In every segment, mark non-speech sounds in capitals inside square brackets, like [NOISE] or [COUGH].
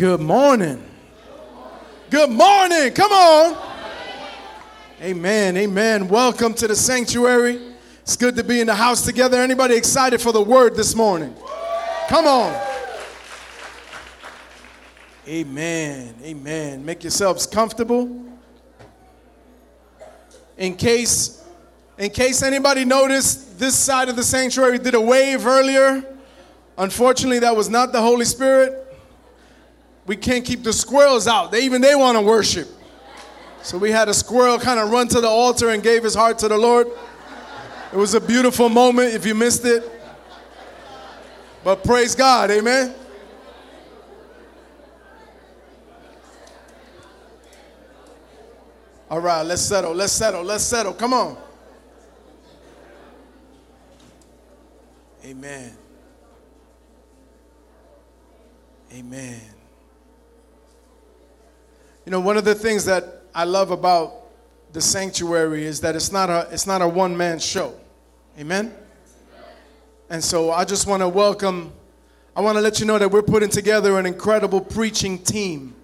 Good morning. Good morning. Come on. Amen. Amen. Welcome to the sanctuary. It's good to be in the house together. Anybody excited for the word this morning? Come on. Amen. Amen. Make yourselves comfortable. In case in case anybody noticed this side of the sanctuary did a wave earlier, unfortunately that was not the Holy Spirit we can't keep the squirrels out. They even they want to worship. So we had a squirrel kind of run to the altar and gave his heart to the Lord. It was a beautiful moment if you missed it. But praise God, amen. All right, let's settle, let's settle, let's settle. Come on. Amen. Amen. You know, one of the things that I love about the sanctuary is that it's not a it's not a one man show. Amen. And so I just want to welcome I want to let you know that we're putting together an incredible preaching team.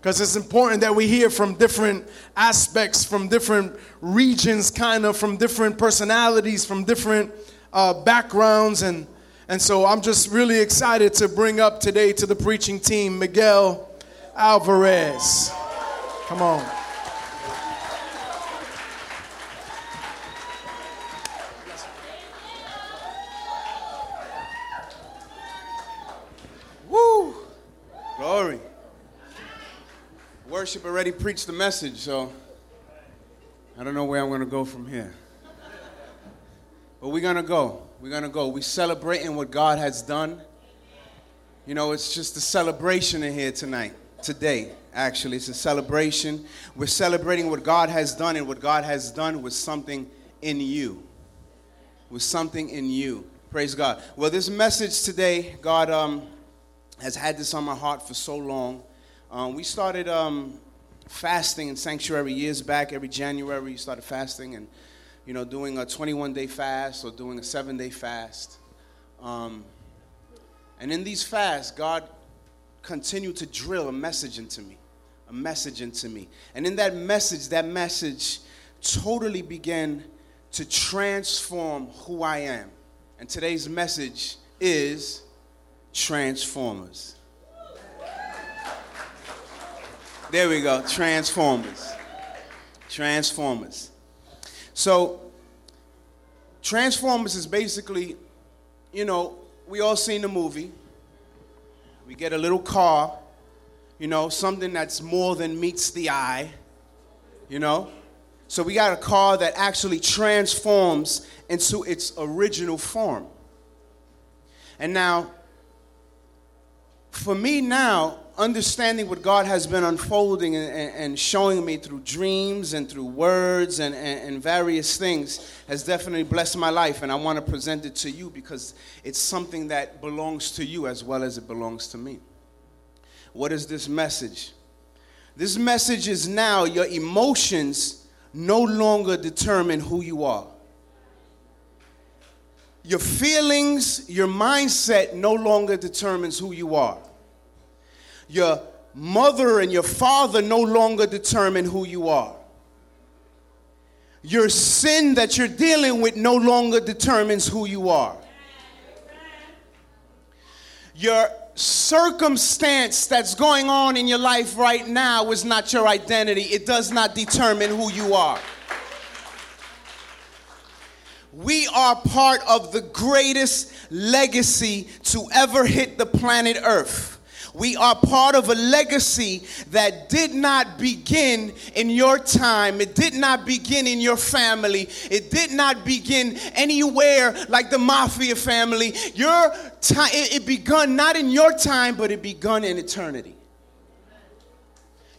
Because it's important that we hear from different aspects, from different regions, kind of, from different personalities, from different uh, backgrounds. And, and so I'm just really excited to bring up today to the preaching team Miguel Alvarez. Come on. Woo! Glory. Worship already preached the message, so I don't know where I'm going to go from here. But we're going to go. We're going to go. We're celebrating what God has done. You know, it's just a celebration in here tonight today, actually. It's a celebration. We're celebrating what God has done, and what God has done was something in you. Was something in you. Praise God. Well, this message today, God um, has had this on my heart for so long. Um, we started um, fasting in sanctuary years back. Every January, we started fasting and, you know, doing a 21 day fast or doing a seven day fast. Um, and in these fasts, God continue to drill a message into me, a message into me. And in that message, that message totally began to transform who I am. And today's message is Transformers. There we go, Transformers. Transformers. So, Transformers is basically, you know, we all seen the movie. We get a little car, you know, something that's more than meets the eye, you know. So we got a car that actually transforms into its original form. And now, for me now, understanding what God has been unfolding and, and, showing me through dreams and through words and, and, and, various things has definitely blessed my life. And I want to present it to you because it's something that belongs to you as well as it belongs to me. What is this message? This message is now your emotions no longer determine who you are. Your feelings, your mindset no longer determines who you are your mother and your father no longer determine who you are. Your sin that you're dealing with no longer determines who you are. Your circumstance that's going on in your life right now is not your identity, it does not determine who you are. We are part of the greatest legacy to ever hit the planet Earth. We are part of a legacy that did not begin in your time. It did not begin in your family. It did not begin anywhere like the mafia family. Your time it, begun not in your time, but it begun in eternity.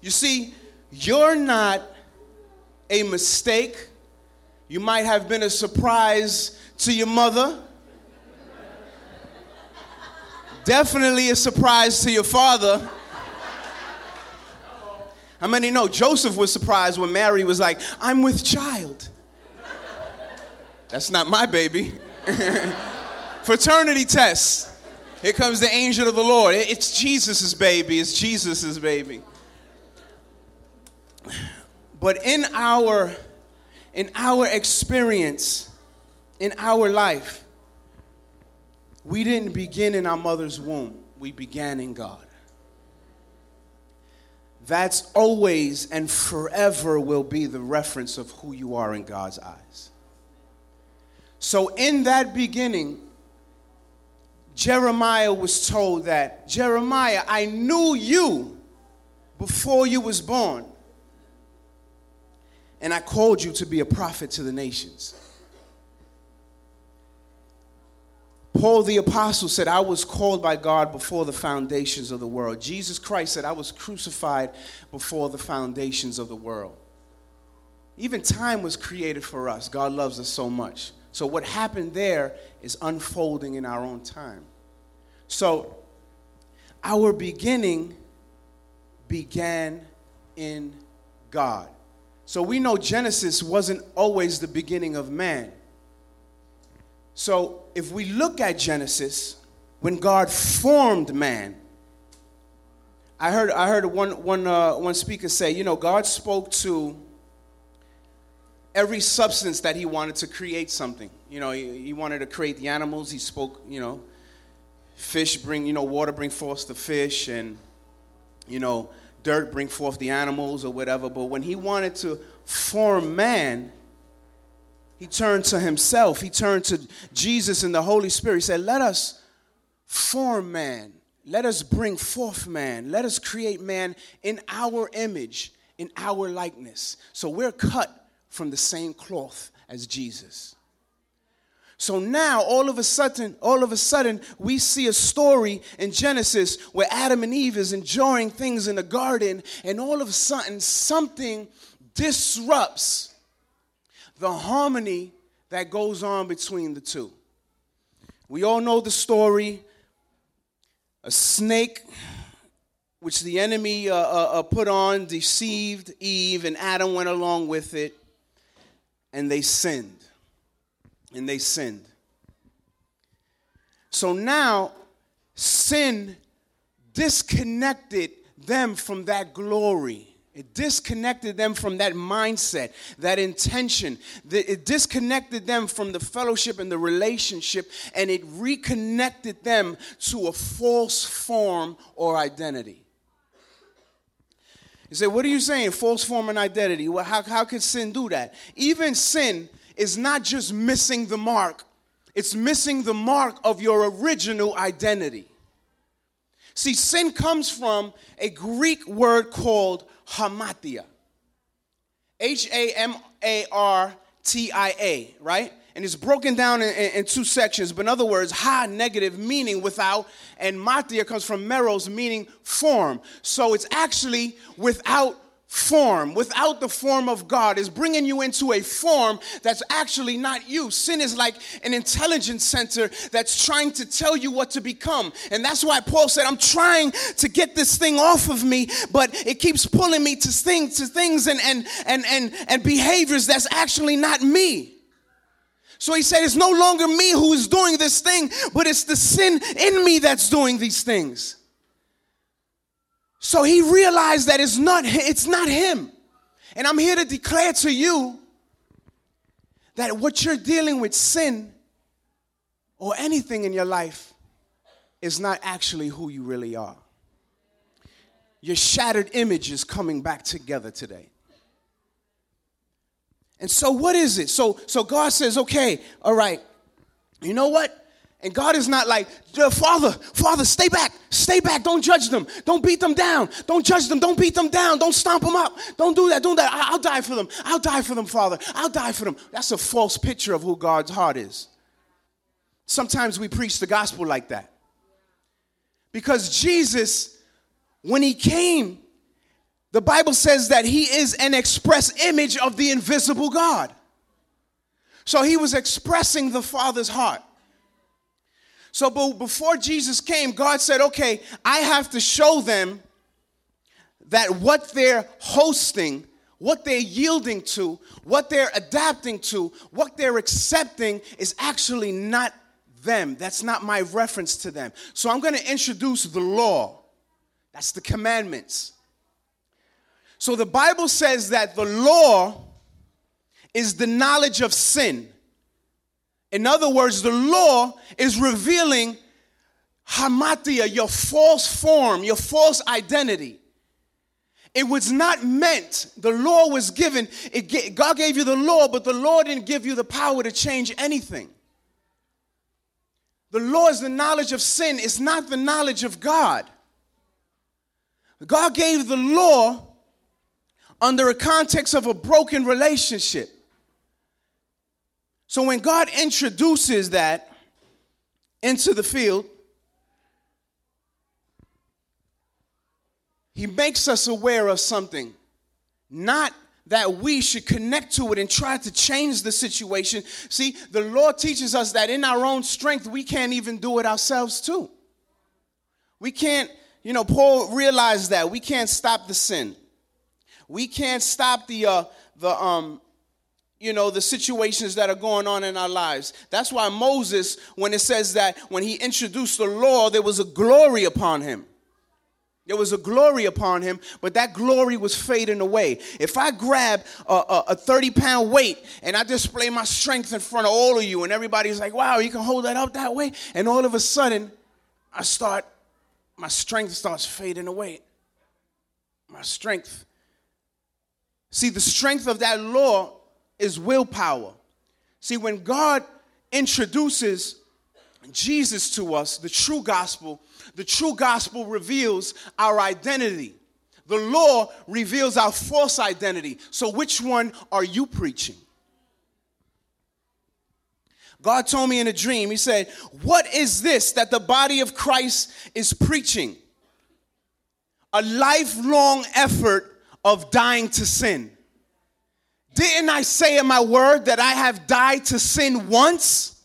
You see, you're not a mistake. You might have been a surprise to your mother Definitely a surprise to your father. How many know Joseph was surprised when Mary was like, I'm with child? That's not my baby. [LAUGHS] Fraternity test. Here comes the angel of the Lord. It's Jesus' baby. It's Jesus' baby. But in our in our experience, in our life, we didn't begin in our mother's womb. We began in God. That's always and forever will be the reference of who you are in God's eyes. So, in that beginning, Jeremiah was told that, Jeremiah, I knew you before you was born, and I called you to be a prophet to the nations. Paul the Apostle said, I was called by God before the foundations of the world. Jesus Christ said, I was crucified before the foundations of the world. Even time was created for us. God loves us so much. So, what happened there is unfolding in our own time. So, our beginning began in God. So, we know Genesis wasn't always the beginning of man. So, if we look at Genesis, when God formed man, I heard, I heard one, one, uh, one speaker say, you know, God spoke to every substance that he wanted to create something. You know, he, he, wanted to create the animals. He spoke, you know, fish bring, you know, water bring forth the fish, and, you know, dirt bring forth the animals or whatever. But when he wanted to form man, he turned to himself. He turned to Jesus and the Holy Spirit. He said, Let us form man. Let us bring forth man. Let us create man in our image, in our likeness. So we're cut from the same cloth as Jesus. So now all of a sudden, all of a sudden, we see a story in Genesis where Adam and Eve is enjoying things in the garden, and all of a sudden something disrupts the harmony that goes on between the two. We all know the story. A snake which the enemy uh, uh, uh put on, deceived Eve, and Adam went along with it and they sinned. And they sinned. So now, sin disconnected them from that glory. It disconnected them from that mindset, that intention. It disconnected them from the fellowship and the relationship, and it reconnected them to a false form or identity. You say, what are you saying? False form and identity. Well, how, how could sin do that? Even sin is not just missing the mark, it's missing the mark of your original identity. See, sin comes from a Greek word called hamartia. H A M A R T I A, right? and it's broken down in, in, in, two sections. But in other words, ha negative meaning without, and matia comes from meros meaning form. So it's actually without form, without the form of God, is bringing you into a form that's actually not you. Sin is like an intelligence center that's trying to tell you what to become. And that's why Paul said, I'm trying to get this thing off of me, but it keeps pulling me to things, to things and, and, and, and, and behaviors that's actually not me. So he said, It's no longer me who is doing this thing, but it's the sin in me that's doing these things. So he realized that it's not, it's not him. And I'm here to declare to you that what you're dealing with, sin or anything in your life, is not actually who you really are. Your shattered image is coming back together today. And so what is it? So so God says, "Okay, all right. You know what? And God is not like, Father, Father, stay back, stay back, don't judge them, don't beat them down, don't judge them, don't beat them down, don't stomp them up, don't do that, don't do that. I'll die for them, I'll die for them, Father, I'll die for them. That's a false picture of who God's heart is. Sometimes we preach the gospel like that. Because Jesus, when he came, the Bible says that he is an express image of the invisible God. So he was expressing the Father's heart. So but before Jesus came, God said, okay, I have to show them that what they're hosting, what they're yielding to, what they're adapting to, what they're accepting is actually not them. That's not my reference to them. So I'm going to introduce the law. That's the commandments. So the Bible says that the law is the knowledge of sin. In other words, the law is revealing hamartia, your false form, your false identity. It was not meant, the law was given, it, God gave you the law, but the law didn't give you the power to change anything. The law is the knowledge of sin, it's not the knowledge of God. God gave the law under a context of a broken relationship. So when God introduces that into the field, He makes us aware of something. Not that we should connect to it and try to change the situation. See, the Lord teaches us that in our own strength, we can't even do it ourselves, too. We can't, you know, Paul realized that. We can't stop the sin. We can't stop the, uh, the, um, you know, the situations that are going on in our lives. That's why Moses, when it says that when he introduced the law, there was a glory upon him. There was a glory upon him, but that glory was fading away. If I grab a, a, 30 pound weight and I display my strength in front of all of you, and everybody's like, wow, you can hold that up that way, and all of a sudden, I start, my strength starts fading away. My strength. See, the strength of that law is willpower. See, when God introduces Jesus to us, the true gospel, the true gospel reveals our identity. The law reveals our false identity. So, which one are you preaching? God told me in a dream, He said, What is this that the body of Christ is preaching? A lifelong effort of dying to sin. Didn't I say in my word that I have died to sin once?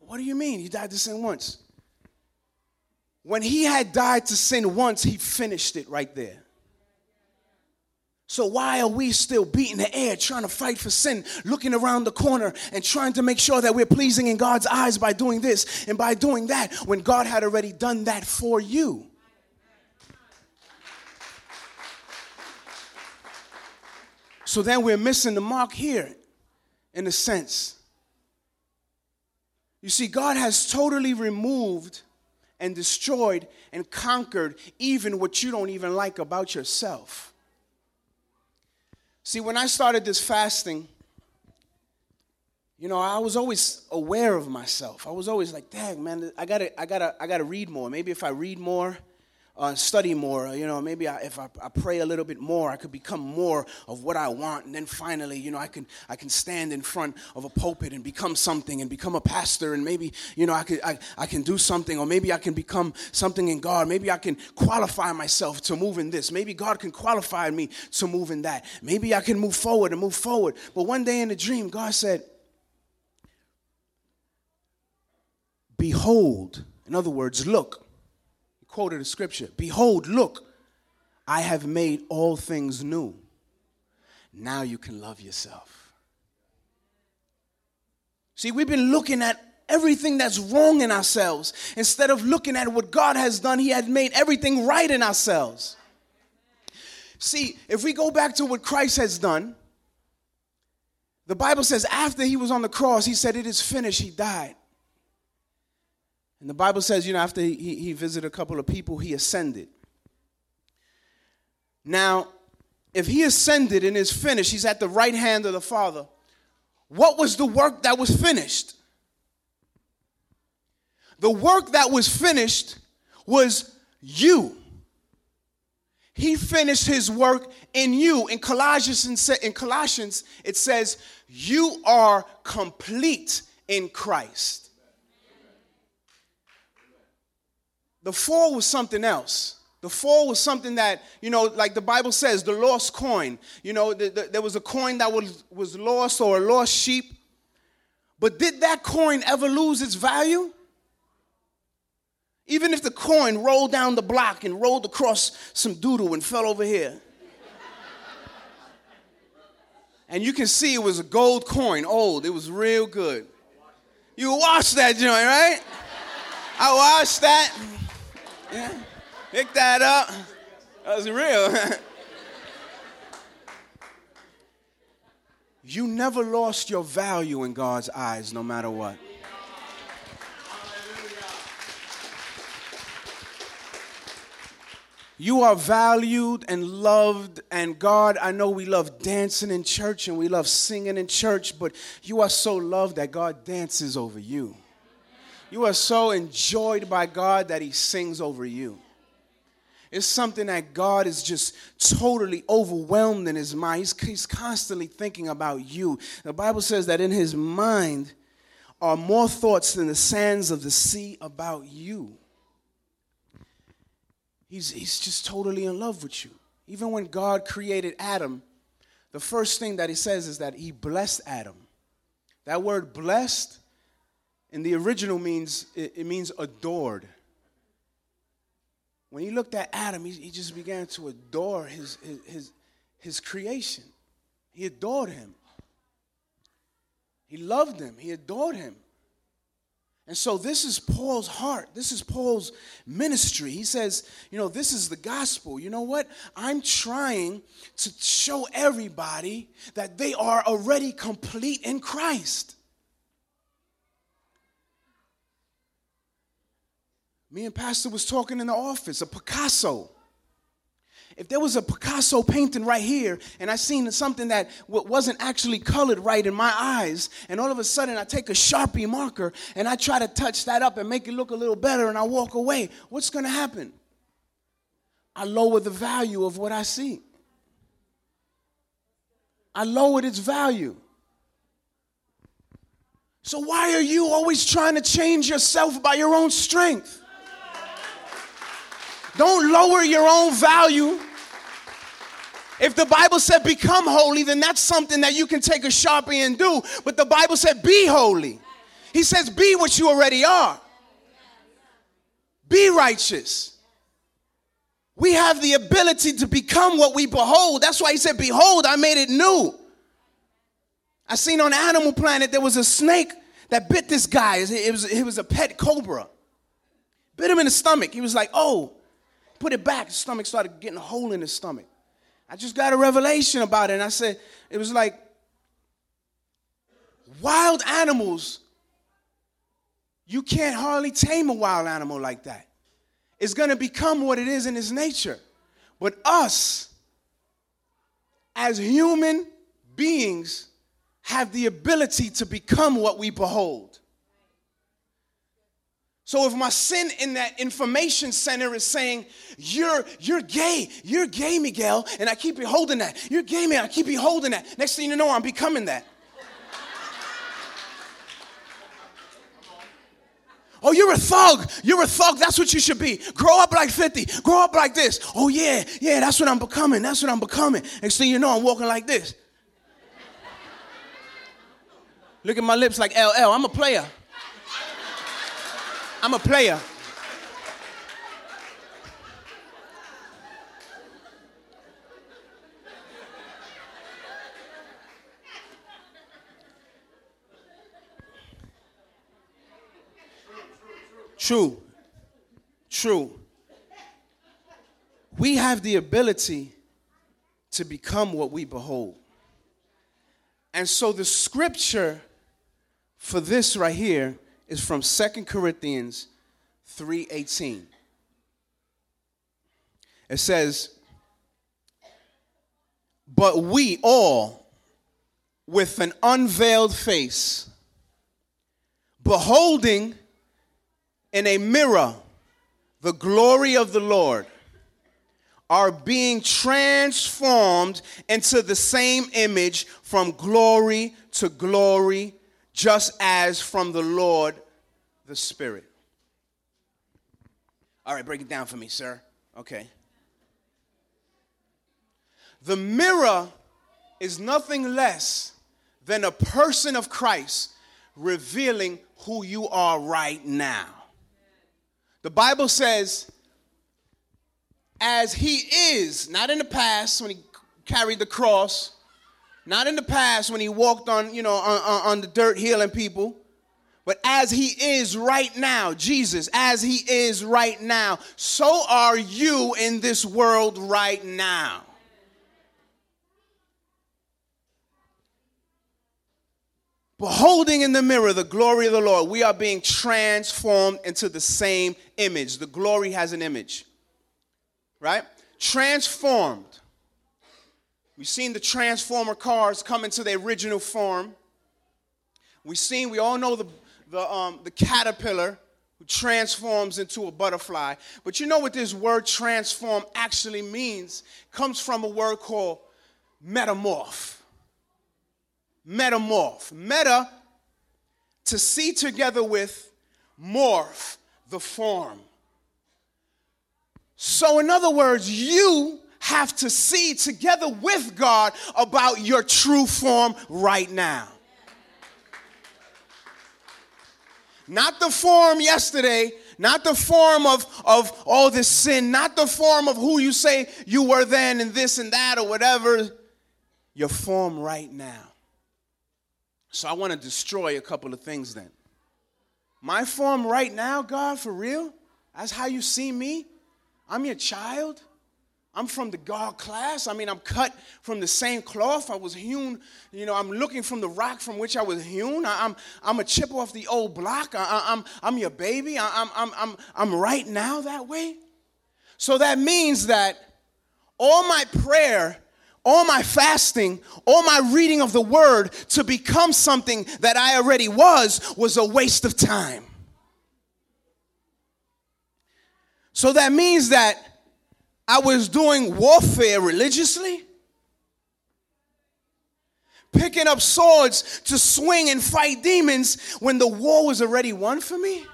What do you mean? you died to sin once. When he had died to sin once, he finished it right there. So, why are we still beating the air, trying to fight for sin, looking around the corner and trying to make sure that we're pleasing in God's eyes by doing this and by doing that when God had already done that for you? So then we're missing the mark here, in a sense. You see, God has totally removed and destroyed and conquered even what you don't even like about yourself. See, when I started this fasting, you know, I was always aware of myself. I was always like, dang, man, I gotta, I gotta, I gotta read more. Maybe if I read more, uh, study more. You know, maybe I, if I, I, pray a little bit more, I could become more of what I want, and then finally, you know, I can I can stand in front of a pulpit and become something, and become a pastor, and maybe you know I could I, I can do something, or maybe I can become something in God. Maybe I can qualify myself to move in this. Maybe God can qualify me to move in that. Maybe I can move forward and move forward. But one day in a dream, God said, "Behold." In other words, look quoted a scripture Behold, look, I have made all things new. Now you can love yourself. See, we've been looking at everything that's wrong in ourselves instead of looking at what God has done. He had made everything right in ourselves. See, if we go back to what Christ has done, the Bible says after he was on the cross, he said, It is finished. He died. And the Bible says, you know, after he, he visited a couple of people, he ascended. Now, if he ascended and is finished, he's at the right hand of the Father. What was the work that was finished? The work that was finished was you. He finished his work in you. In Colossians, in Colossians, it says, You are complete in Christ. The fall was something else. The fall was something that, you know, like the Bible says, the lost coin. You know, the, the, there was a coin that was, was lost or a lost sheep. But did that coin ever lose its value? Even if the coin rolled down the block and rolled across some doodle and fell over here. and you can see it was a gold coin, old, it was real good. You wash that joint, right? I washed that. Yeah. Pick that up. That was real. [LAUGHS] you never lost your value in God's eyes, no matter what. You are valued and loved, and God, I know we love dancing in church and we love singing in church, but you are so loved that God dances over you. You are so enjoyed by God that He sings over you. It's something that God is just totally overwhelmed in His mind. He's, he's constantly thinking about you. The Bible says that in His mind are more thoughts than the sands of the sea about you. He's, he's just totally in love with you. Even when God created Adam, the first thing that he says is that he blessed Adam. That word blessed in the original means it, it means adored. When he looked at Adam, he, he just began to adore his, his, his, his creation. He adored him. He loved him. He adored him. And so this is Paul's heart. This is Paul's ministry. He says, you know, this is the gospel. You know what? I'm trying to show everybody that they are already complete in Christ. Me and Pastor was talking in the office, a Picasso if there was a Picasso painting right here and I seen something that wasn't actually colored right in my eyes, and all of a sudden I take a Sharpie marker and I try to touch that up and make it look a little better and I walk away, what's going to happen? I lower the value of what I see. I lowered its value. So, why are you always trying to change yourself by your own strength? Don't lower your own value if the Bible said become holy, then that's something that you can take a sharpie and do. But the Bible said be holy. He says be what you already are. Be righteous. We have the ability to become what we behold. That's why he said, Behold, I made it new. I seen on Animal Planet there was a snake that bit this guy. It was, it was a pet cobra. Bit him in the stomach. He was like, Oh, put it back. His stomach started getting a hole in his stomach. I just got a revelation about it. And I said, it was like wild animals, you can't hardly tame a wild animal like that. It's going to become what it is in its nature. But us, as human beings, have the ability to become what we behold. So if my sin in that information center is saying, you're, you're gay, you're gay, Miguel, and I keep you holding that. You're gay, man, I keep you holding that. Next thing you know, I'm becoming that. Oh, you're a thug. You're a thug. That's what you should be. Grow up like 50. Grow up like this. Oh, yeah, yeah, that's what I'm becoming. That's what I'm becoming. Next thing you know, I'm walking like this. Look at my lips like LL. I'm a player. I'm a player. True. True. We have the ability to become what we behold. And so the scripture for this right here is from Second Corinthians 3:18. It says, "But we all with an unveiled face beholding in a mirror the glory of the Lord are being transformed into the same image from glory to glory just as from the Lord the Spirit. All right, break it down for me, sir. Okay. The mirror is nothing less than a person of Christ revealing who you are right now. The Bible says, as he is, not in the past when he carried the cross, not in the past when he walked on, you know, on, on, the dirt healing people, But as he is right now, Jesus, as he is right now, so are you in this world right now. Beholding in the mirror the glory of the Lord, we are being transformed into the same image. The glory has an image, right? Transformed. We've seen the transformer cars come into their original form. We've seen, we all know the, the, um, the caterpillar who transforms into a butterfly. But you know what this word transform actually means? comes from a word called metamorph metamorph. Meta, to see together with morph, the form. So, in other words, you have to see together with God about your true form right now. Not the form yesterday, not the form of, of all this sin, not the form of who you say you were then and this and that or whatever. Your form right now. So I want to destroy a couple of things then. My form right now, God, for real? That's how you see me? I'm your child. I'm from the God class. I mean, I'm cut from the same cloth. I was hewn, you know, I'm looking from the rock from which I was hewn. I, am I'm, I'm a chip off the old block. I, am I'm, I'm your baby. I, I'm, I'm, I'm, I'm right now that way. So that means that all my prayer all my fasting, all my reading of the word to become something that I already was was a waste of time. So that means that I was doing warfare religiously, picking up swords to swing and fight demons when the war was already won for me.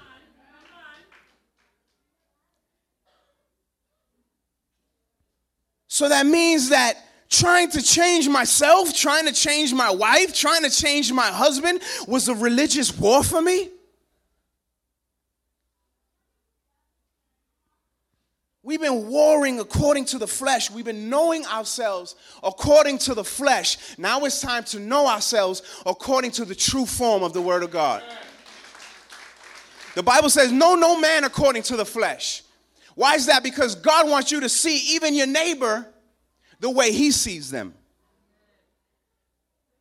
So that means that trying to change myself, trying to change my wife, trying to change my husband was a religious war for me? We've been warring according to the flesh. We've been knowing ourselves according to the flesh. Now it's time to know ourselves according to the true form of the Word of God. The Bible says, Know no man according to the flesh. Why is that? Because God wants you to see even your neighbor the way he sees them.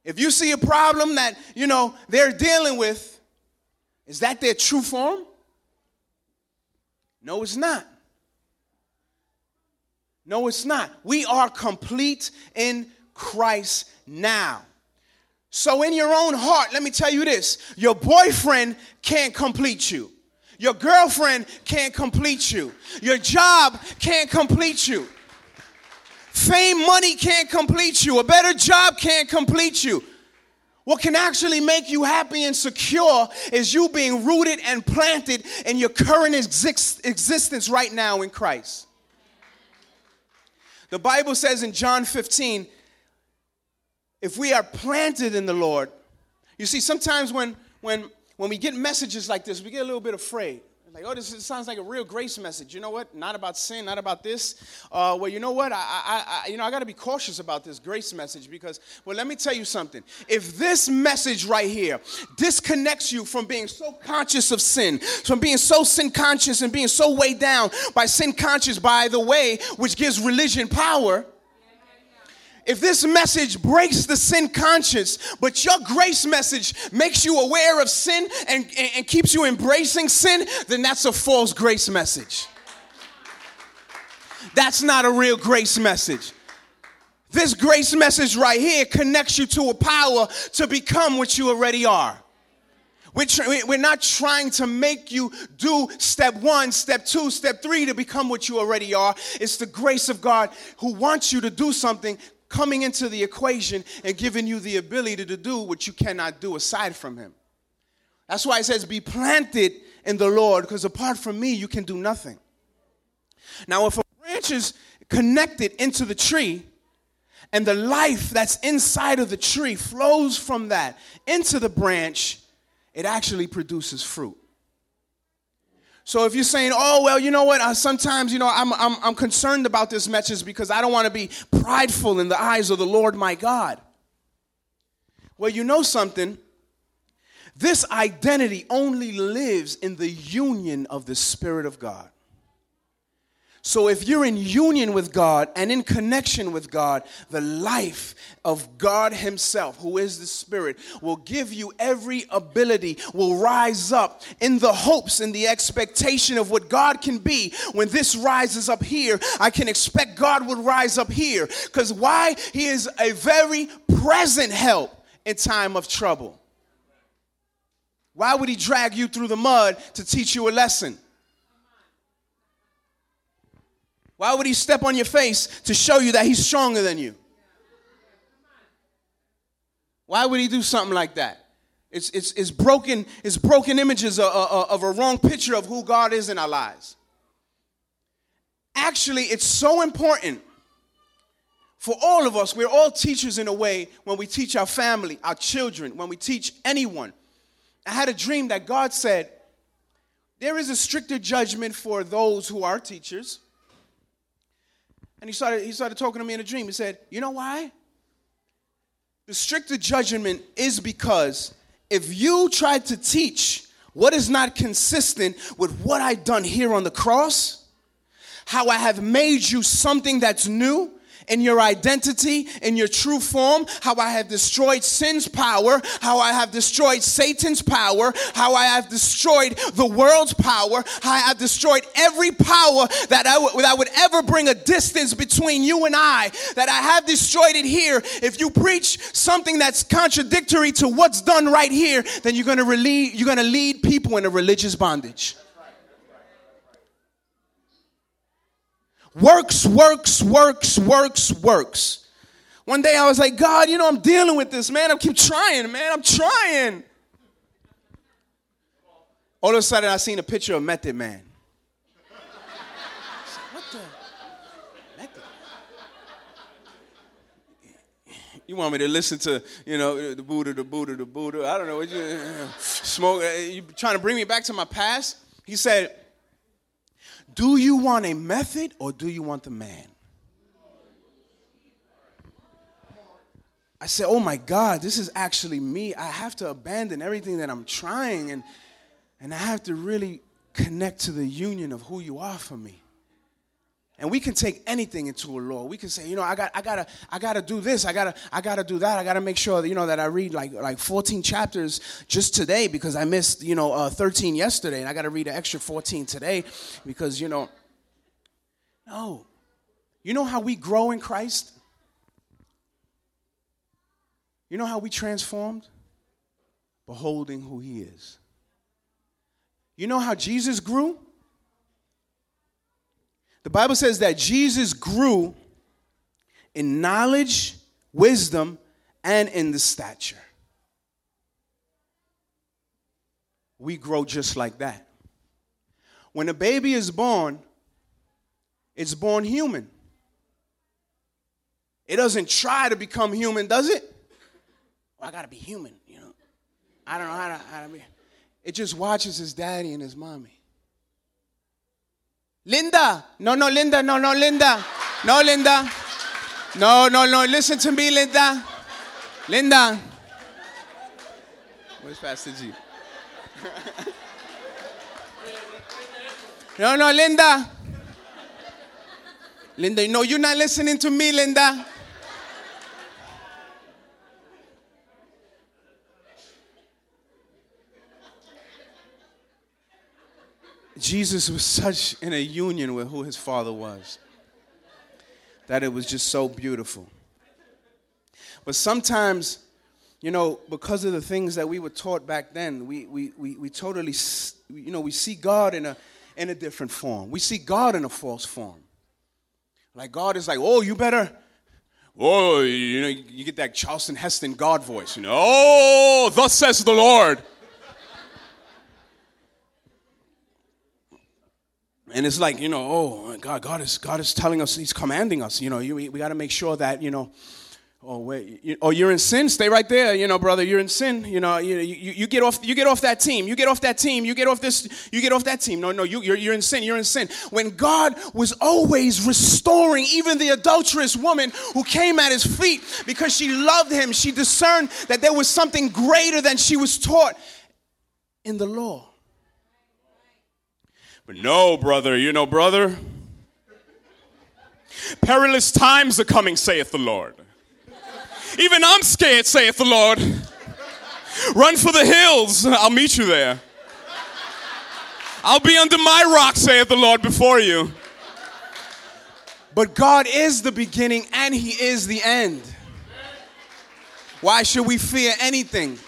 If you see a problem that, you know, they're dealing with, is that their true form? No, it's not. No, it's not. We are complete in Christ now. So, in your own heart, let me tell you this your boyfriend can't complete you. Your girlfriend can't complete you. Your job can't complete you. Fame, money can't complete you. A better job can't complete you. What can actually make you happy and secure is you being rooted and planted in your current exist- existence right now in Christ. The Bible says in John 15, if we are planted in the Lord, you see, sometimes when, when, when we get messages like this, we get a little bit afraid. Like, oh, this sounds like a real grace message. You know what? Not about sin, not about this. Uh, well, you know what? I, I, I you know, I got to be cautious about this grace message because, well, let me tell you something. If this message right here disconnects you from being so conscious of sin, from being so sin conscious and being so weighed down by sin conscious, by the way, which gives religion power if this message breaks the sin conscience, but your grace message makes you aware of sin and, and, and, keeps you embracing sin, then that's a false grace message. That's not a real grace message. This grace message right here connects you to a power to become what you already are. We're, not trying to make you do step one, step two, step three to become what you already are. It's the grace of God who wants you to do something coming into the equation and giving you the ability to do what you cannot do aside from Him. That's why it says, Be planted in the Lord, because apart from me, you can do nothing. Now, if a branch is connected into the tree, and the life that's inside of the tree flows from that into the branch, it actually produces fruit. So if you're saying, oh, well, you know what, uh, sometimes, you know, I'm, I'm, I'm concerned about this message because I don't want to be prideful in the eyes of the Lord my God. Well, you know something? This identity only lives in the union of the Spirit of God. So if you're in union with God and in connection with God, the life of God Himself, who is the Spirit, will give you every ability, will rise up in the hopes and the expectation of what God can be. When this rises up here, I can expect God would rise up here. Because why? He is a very present help in time of trouble. Why would He drag you through the mud to teach you a lesson? Why would he step on your face to show you that he's stronger than you? Why would he do something like that? It's, it's, it's, broken, it's broken images of, of, of a wrong picture of who God is in our lives. Actually, it's so important for all of us. We're all teachers in a way when we teach our family, our children, when we teach anyone. I had a dream that God said, There is a stricter judgment for those who are teachers and he started, he started talking to me in a dream. He said, You know why? The stricter judgment is because if you try to teach what is not consistent with what I've done here on the cross, how I have made you something that's new, in your identity, in your true form, how I have destroyed sin's power, how I have destroyed Satan's power, how I have destroyed the world's power, how I have destroyed every power that I w- that would ever bring a distance between you and I, that I have destroyed it here. If you preach something that's contradictory to what's done right here, then you're gonna relieve, you're gonna lead people into religious bondage. Works, works, works, works, works. One day I was like, God, you know, I'm dealing with this, man. I keep trying, man. I'm trying. All of a sudden, I seen a picture of Method Man. what the? Method? You want me to listen to, you know, the Buddha, the Buddha, the Buddha? I don't know. What you, smoke? Uh, you trying to bring me back to my past? He said, do you want a method or do you want the man? I said, Oh my God, this is actually me. I have to abandon everything that I'm trying and, and I have to really connect to the union of who you are for me. And we can take anything into a law. We can say, you know, I got, I gotta, I gotta do this. I gotta, I gotta do that. I gotta make sure that you know that I read like like 14 chapters just today because I missed you know uh, 13 yesterday, and I gotta read an extra 14 today because you know. No, you know how we grow in Christ. You know how we transformed, beholding who He is. You know how Jesus grew the Bible says that Jesus grew in knowledge, wisdom, and in the stature. We grow just like that. When a baby is born, it's born human. It doesn't try to become human, does it? Well, I gotta be human, you know. I don't know how to, how to be. It just watches his daddy and his mommy. Linda. No, no, Linda. No, no, Linda. No, Linda. No, no, no. Listen to me, Linda. Linda. Where's Pastor G? no, no, Linda. Linda, no, you're not listening to me, Linda. Jesus was such in a union with who his father was that it was just so beautiful. But sometimes, you know, because of the things that we were taught back then, we, we, we, we totally, you know, we see God in a, in a different form. We see God in a false form. Like God is like, oh, you better, oh, you know, you get that Charlton Heston God voice, you know, oh, thus says the Lord. And it's like you know oh god god is god is telling us he's commanding us you know you, we, we got to make sure that you know oh wait you, oh you're in sin stay right there you know brother you're in sin you know you, you, you get off you get off that team you get off that team you get off this you get off that team no no you, you're, you're in sin you're in sin when god was always restoring even the adulterous woman who came at his feet because she loved him she discerned that there was something greater than she was taught in the law. But no, brother, you know, brother, perilous times are coming, saith the Lord. Even I'm scared, saith the Lord. Run for the hills, I'll meet you there. I'll be under my rock, saith the Lord, before you. But God is the beginning and He is the end. Why should we fear anything?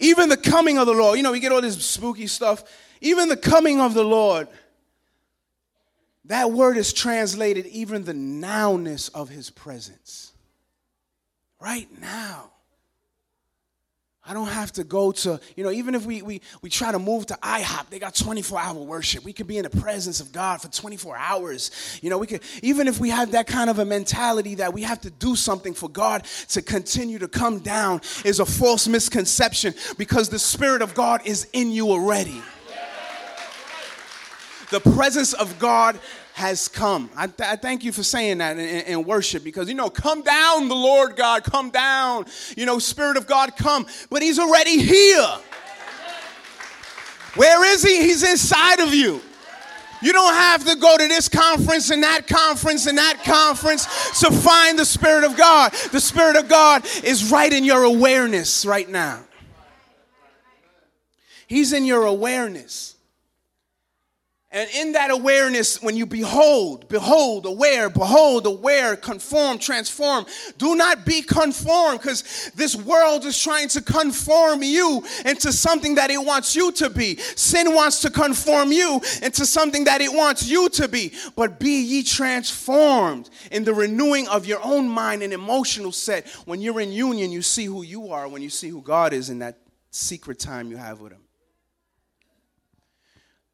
Even the coming of the Lord, you know, we get all this spooky stuff. Even the coming of the Lord, that word is translated even the nowness of His presence. Right now. I don't have to go to, you know, even if we, we, we try to move to IHOP, they got 24 hour worship. We could be in the presence of God for 24 hours. You know, we could, even if we have that kind of a mentality that we have to do something for God to continue to come down, is a false misconception because the Spirit of God is in you already. The presence of God has come. I, th- I, thank you for saying that in, in, in, worship because, you know, come down, the Lord God, come down. You know, Spirit of God, come. But He's already here. Where is He? He's inside of you. You don't have to go to this conference and that conference and that conference to find the Spirit of God. The Spirit of God is right in your awareness right now. He's in your awareness. And in that awareness, when you behold, behold, aware, behold, aware, conform, transform, do not be conformed because this world is trying to conform you into something that it wants you to be. Sin wants to conform you into something that it wants you to be. But be ye transformed in the renewing of your own mind and emotional set. When you're in union, you see who you are, when you see who God is in that secret time you have with Him.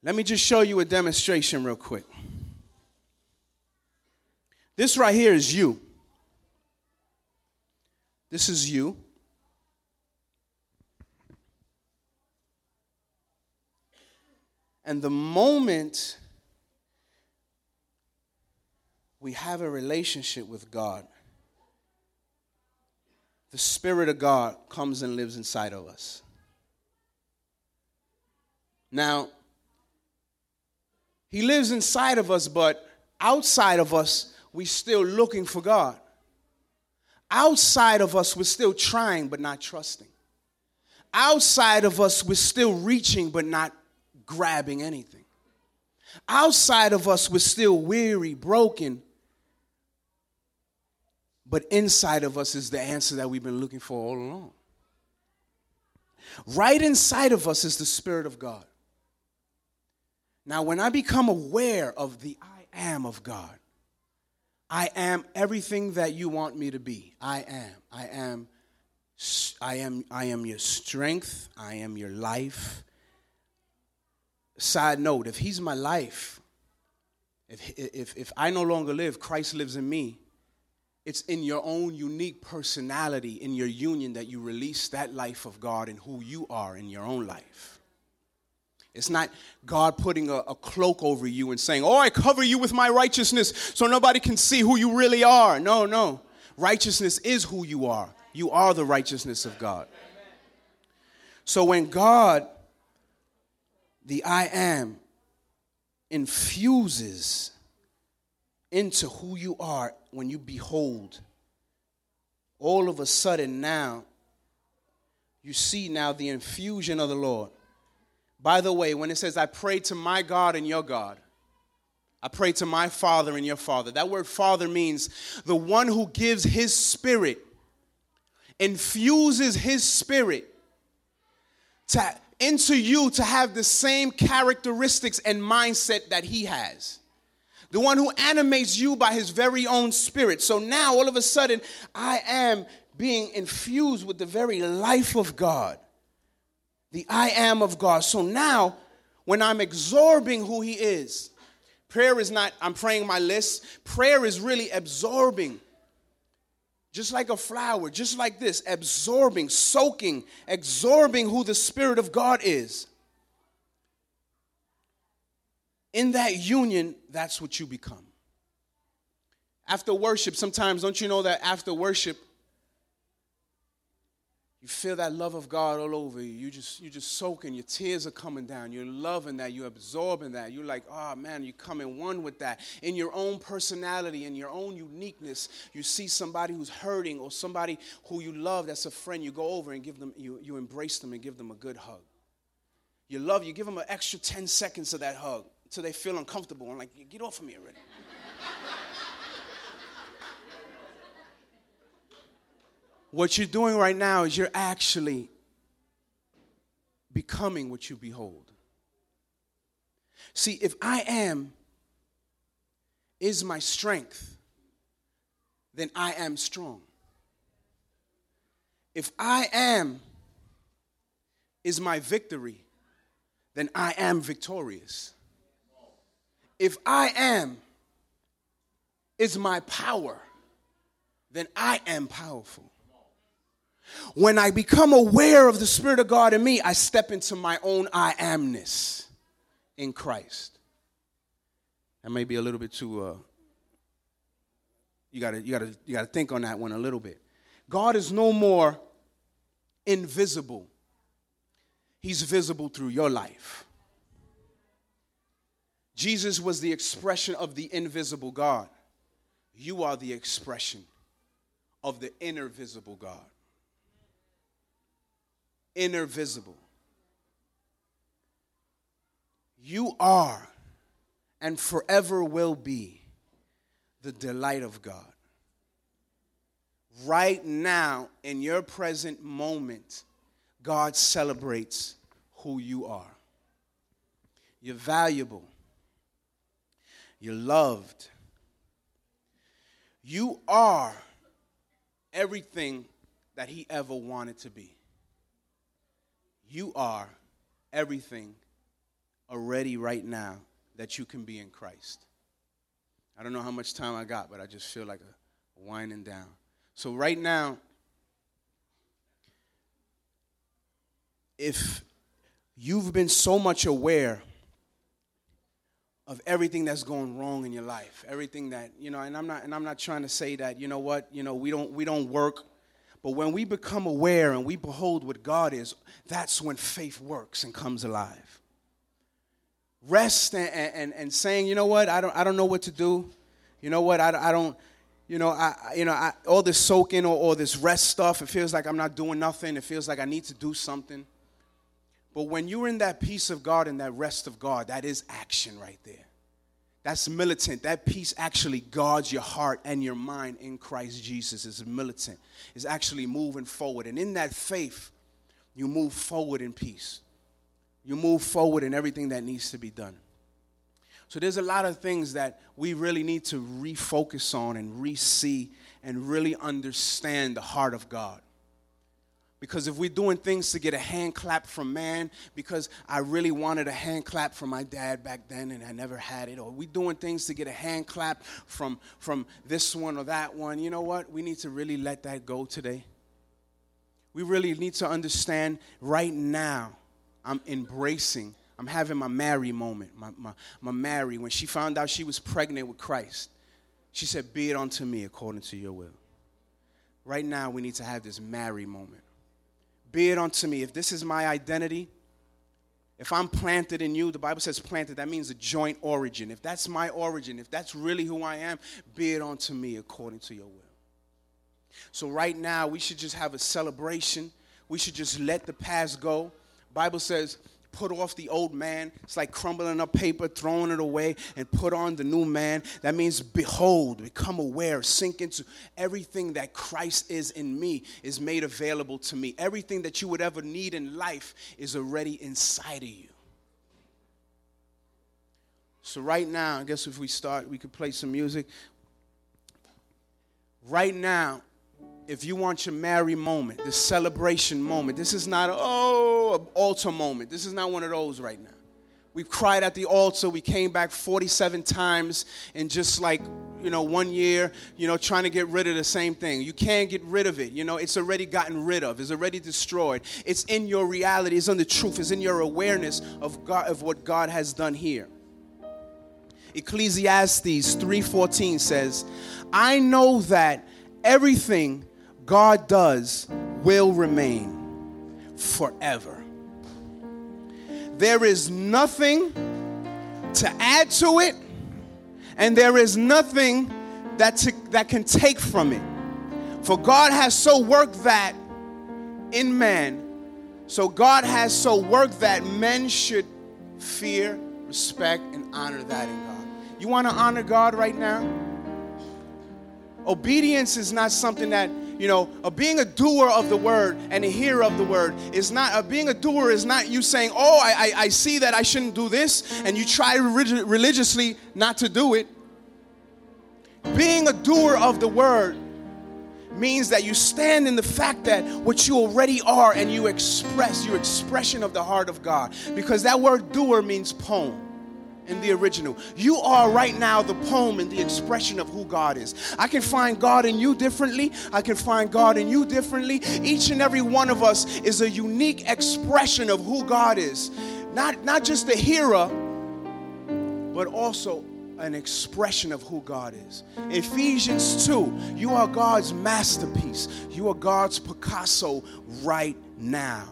Let me just show you a demonstration real quick. This right here is you. This is you. And the moment we have a relationship with God, the Spirit of God comes and lives inside of us. Now, he lives inside of us, but outside of us, we're still looking for God. Outside of us, we're still trying, but not trusting. Outside of us, we're still reaching, but not grabbing anything. Outside of us, we're still weary, broken, but inside of us is the answer that we've been looking for all along. Right inside of us is the Spirit of God. Now, when I become aware of the I am of God, I am everything that you want me to be. I am. I am. I am. I am your strength. I am your life. Side note: If He's my life, if if if I no longer live, Christ lives in me. It's in your own unique personality, in your union, that you release that life of God and who you are in your own life. It's not God putting a, a, cloak over you and saying, Oh, I cover you with my righteousness so nobody can see who you really are. No, no. Righteousness is who you are. You are the righteousness of God. So when God, the I am, infuses into who you are when you behold, all of a sudden now, you see now the infusion of the Lord. By the way, when it says, I pray to my God and your God, I pray to my Father and your Father, that word Father means the one who gives his spirit, infuses his spirit to, into you to have the same characteristics and mindset that he has. The one who animates you by his very own spirit. So now, all of a sudden, I am being infused with the very life of God the I am of God. So now, when I'm absorbing who He is, prayer is not, I'm praying my list. Prayer is really absorbing. Just like a flower, just like this, absorbing, soaking, absorbing who the Spirit of God is. In that union, that's what you become. After worship, sometimes don't you know that after worship, You feel that love of God all over you. You just you just soaking. Your tears are coming down. You're loving that. You're absorbing that. You're like, oh man, you come in one with that. In your own personality, in your own uniqueness, you see somebody who's hurting or somebody who you love that's a friend. You go over and give them, you, you embrace them and give them a good hug. You love, you give them an extra 10 seconds of that hug until they feel uncomfortable and like, get off of me already. What you're doing right now is you're actually becoming what you behold. See, if I am is my strength, then I am strong. If I am is my victory, then I am victorious. If I am is my power, then I am powerful. When I become aware of the Spirit of God in me, I step into my own I amness in Christ. That may be a little bit too uh, you gotta you gotta you gotta think on that one a little bit. God is no more invisible. He's visible through your life. Jesus was the expression of the invisible God. You are the expression of the inner visible God inner visible. You are and forever will be the delight of God. Right now, in your present moment, God celebrates who you are. You're valuable. You're loved. You are everything that He ever wanted to be. You are everything already right now that you can be in Christ. I don't know how much time I got, but I just feel like a winding down. So, right now, if you've been so much aware of everything that's going wrong in your life, everything that, you know, and I'm not and I'm not trying to say that, you know what, you know, we don't we don't work but when we become aware and we behold what God is, that's when faith works and comes alive. Rest and, and, and saying, you know what, I don't, I don't know what to do. You know what, I, I don't, you know, I, you know, I, all this soaking or, or this rest stuff, it feels like I'm not doing nothing. It feels like I need to do something. But when you're in that peace of God and that rest of God, that is action right there. That's militant. That peace actually guards your heart and your mind in Christ Jesus. Is militant. Is actually moving forward. And in that faith, you move forward in peace. You move forward in everything that needs to be done. So there's a lot of things that we really need to refocus on and re-see and really understand the heart of God. Because if we're doing things to get a hand clap from man, because I really wanted a hand clap from my dad back then and I never had it, or we're doing things to get a hand clap from, from this one or that one, you know what? We need to really let that go today. We really need to understand right now, I'm embracing, I'm having my Mary moment, my, my, my Mary. When she found out she was pregnant with Christ, she said, Be it unto me according to your will. Right now, we need to have this Mary moment be it unto me. If this is my identity, if I'm planted in you, the Bible says planted, that means a joint origin. If that's my origin, if that's really who I am, be it unto me according to your will. So right now, we should just have a celebration. We should just let the past go. Bible says put off the old man. It's like crumbling up paper, throwing it away, and put on the new man. That means behold, become aware, sink into everything that Christ is in me is made available to me. Everything that you would ever need in life is already inside of you. So, right now, I guess if we start, we could play some music. Right now, if you want your Mary moment, the celebration moment, this is not, oh, an altar moment. This is not one of those right now. We've cried at the altar. We came back 47 times in just like, you know, one year, you know, trying to get rid of the same thing. You can't get rid of it. You know, it's already gotten rid of. It's already destroyed. It's in your reality. It's in the truth. It's in your awareness of God, of what God has done here. Ecclesiastes 3:14 says, "I know that everything God does will remain. forever. There is nothing to add to it, and there is nothing that, to, that can take from it. For God has so worked that in man, so God has so worked that men should fear, respect, and honor that in God. You want to honor God right now? Obedience is not something that you know, a being a doer of the word and a hearer of the word is not, a being a doer is not you saying, oh, I, I, I see that I shouldn't do this, and you try religiously not to do it. Being a doer of the word means that you stand in the fact that what you already are and you express your expression of the heart of God. Because that word doer means poem in the original. You are right now the poem and the expression of who God is. I can find God in you differently. I can find God in you differently. Each and every one of us is a unique expression of who God is. Not, not just a hearer, but also an expression of who God is. Ephesians 2, you are God's masterpiece. You are God's Picasso right now.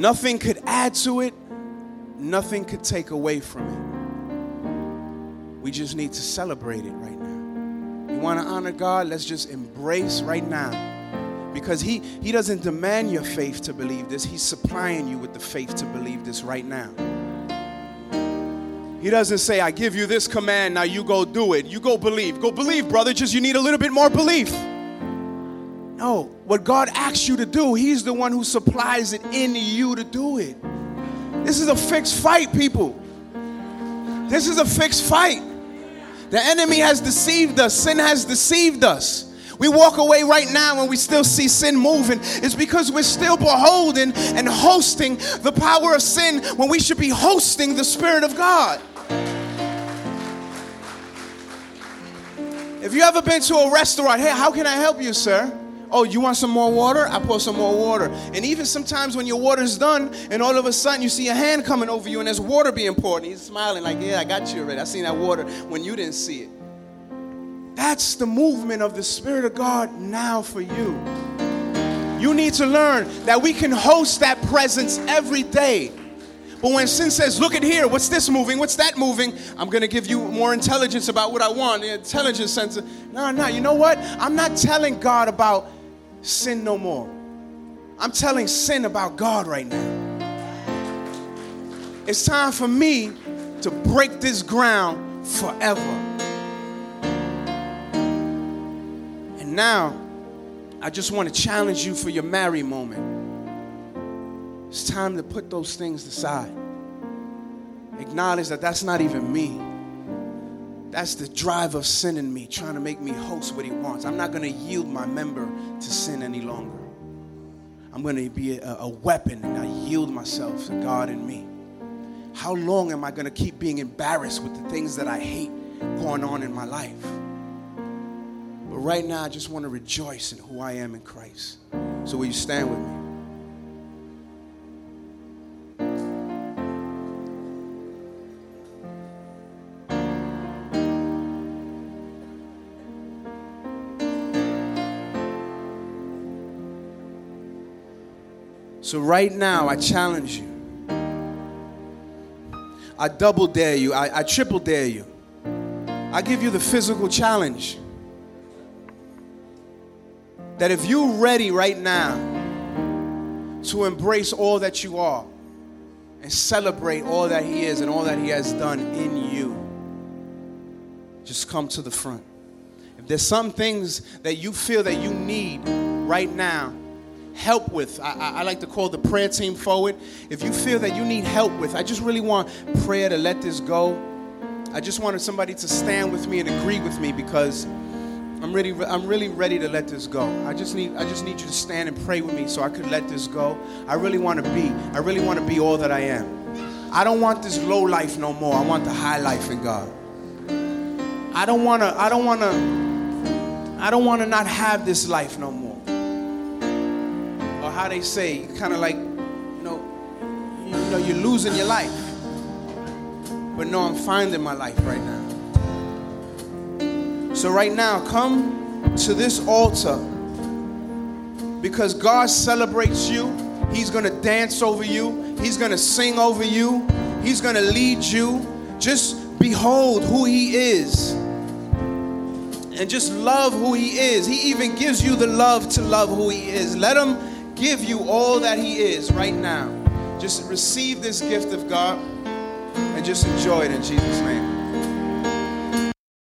Nothing could add to it, nothing could take away from it. We just need to celebrate it right now. You want to honor God? Let's just embrace right now. Because he, he doesn't demand your faith to believe this, He's supplying you with the faith to believe this right now. He doesn't say, I give you this command, now you go do it. You go believe. Go believe, brother, just you need a little bit more belief. No, what God asks you to do, He's the one who supplies it in you to do it. This is a fixed fight, people. This is a fixed fight. The enemy has deceived us, sin has deceived us. We walk away right now and we still see sin moving. It's because we're still beholding and hosting the power of sin when we should be hosting the Spirit of God. If you ever been to a restaurant, hey, how can I help you, sir? Oh, you want some more water? I pour some more water. And even sometimes when your water's done, and all of a sudden you see a hand coming over you and there's water being poured, and he's smiling like, Yeah, I got you already. I seen that water when you didn't see it. That's the movement of the Spirit of God now for you. You need to learn that we can host that presence every day. But when sin says, look at here, what's this moving? What's that moving? I'm going to give you more intelligence about what I want, the intelligence center. No, no, you know what? I'm not telling God about sin no more. I'm telling sin about God right now. It's time for me to break this ground forever. And now, I just want to challenge you for your Mary moment. It's time to put those things aside. Acknowledge that that's not even me. That's the drive of sin in me, trying to make me host what he wants. I'm not going to yield my member to sin any longer. I'm going to be a, a, weapon and I yield myself to God in me. How long am I going to keep being embarrassed with the things that I hate going on in my life? But right now, I just want to rejoice in who I am in Christ. So, will you stand with me? So, right now, I challenge you. I double dare you. I, I triple dare you. I give you the physical challenge that if you're ready right now to embrace all that you are and celebrate all that He is and all that He has done in you, just come to the front. If there's some things that you feel that you need right now, help with, I, I, like to call the prayer team forward. If you feel that you need help with, I just really want prayer to let this go. I just wanted somebody to stand with me and agree with me because I'm really, I'm really ready to let this go. I just need, I just need you to stand and pray with me so I could let this go. I really want to be, I really want to be all that I am. I don't want this low life no more. I want the high life in God. I don't want to, I don't want to, I don't want to not have this life no more how they say, kind of like, you know, you know, you're losing your life. But no, I'm finding my life right now. So, right now, come to this altar because God celebrates you. He's going to dance over you, He's going to sing over you, He's going to lead you. Just behold who He is and just love who He is. He even gives you the love to love who He is. Let Him give you all that He is right now. Just receive this gift of God and just enjoy it in Jesus' name.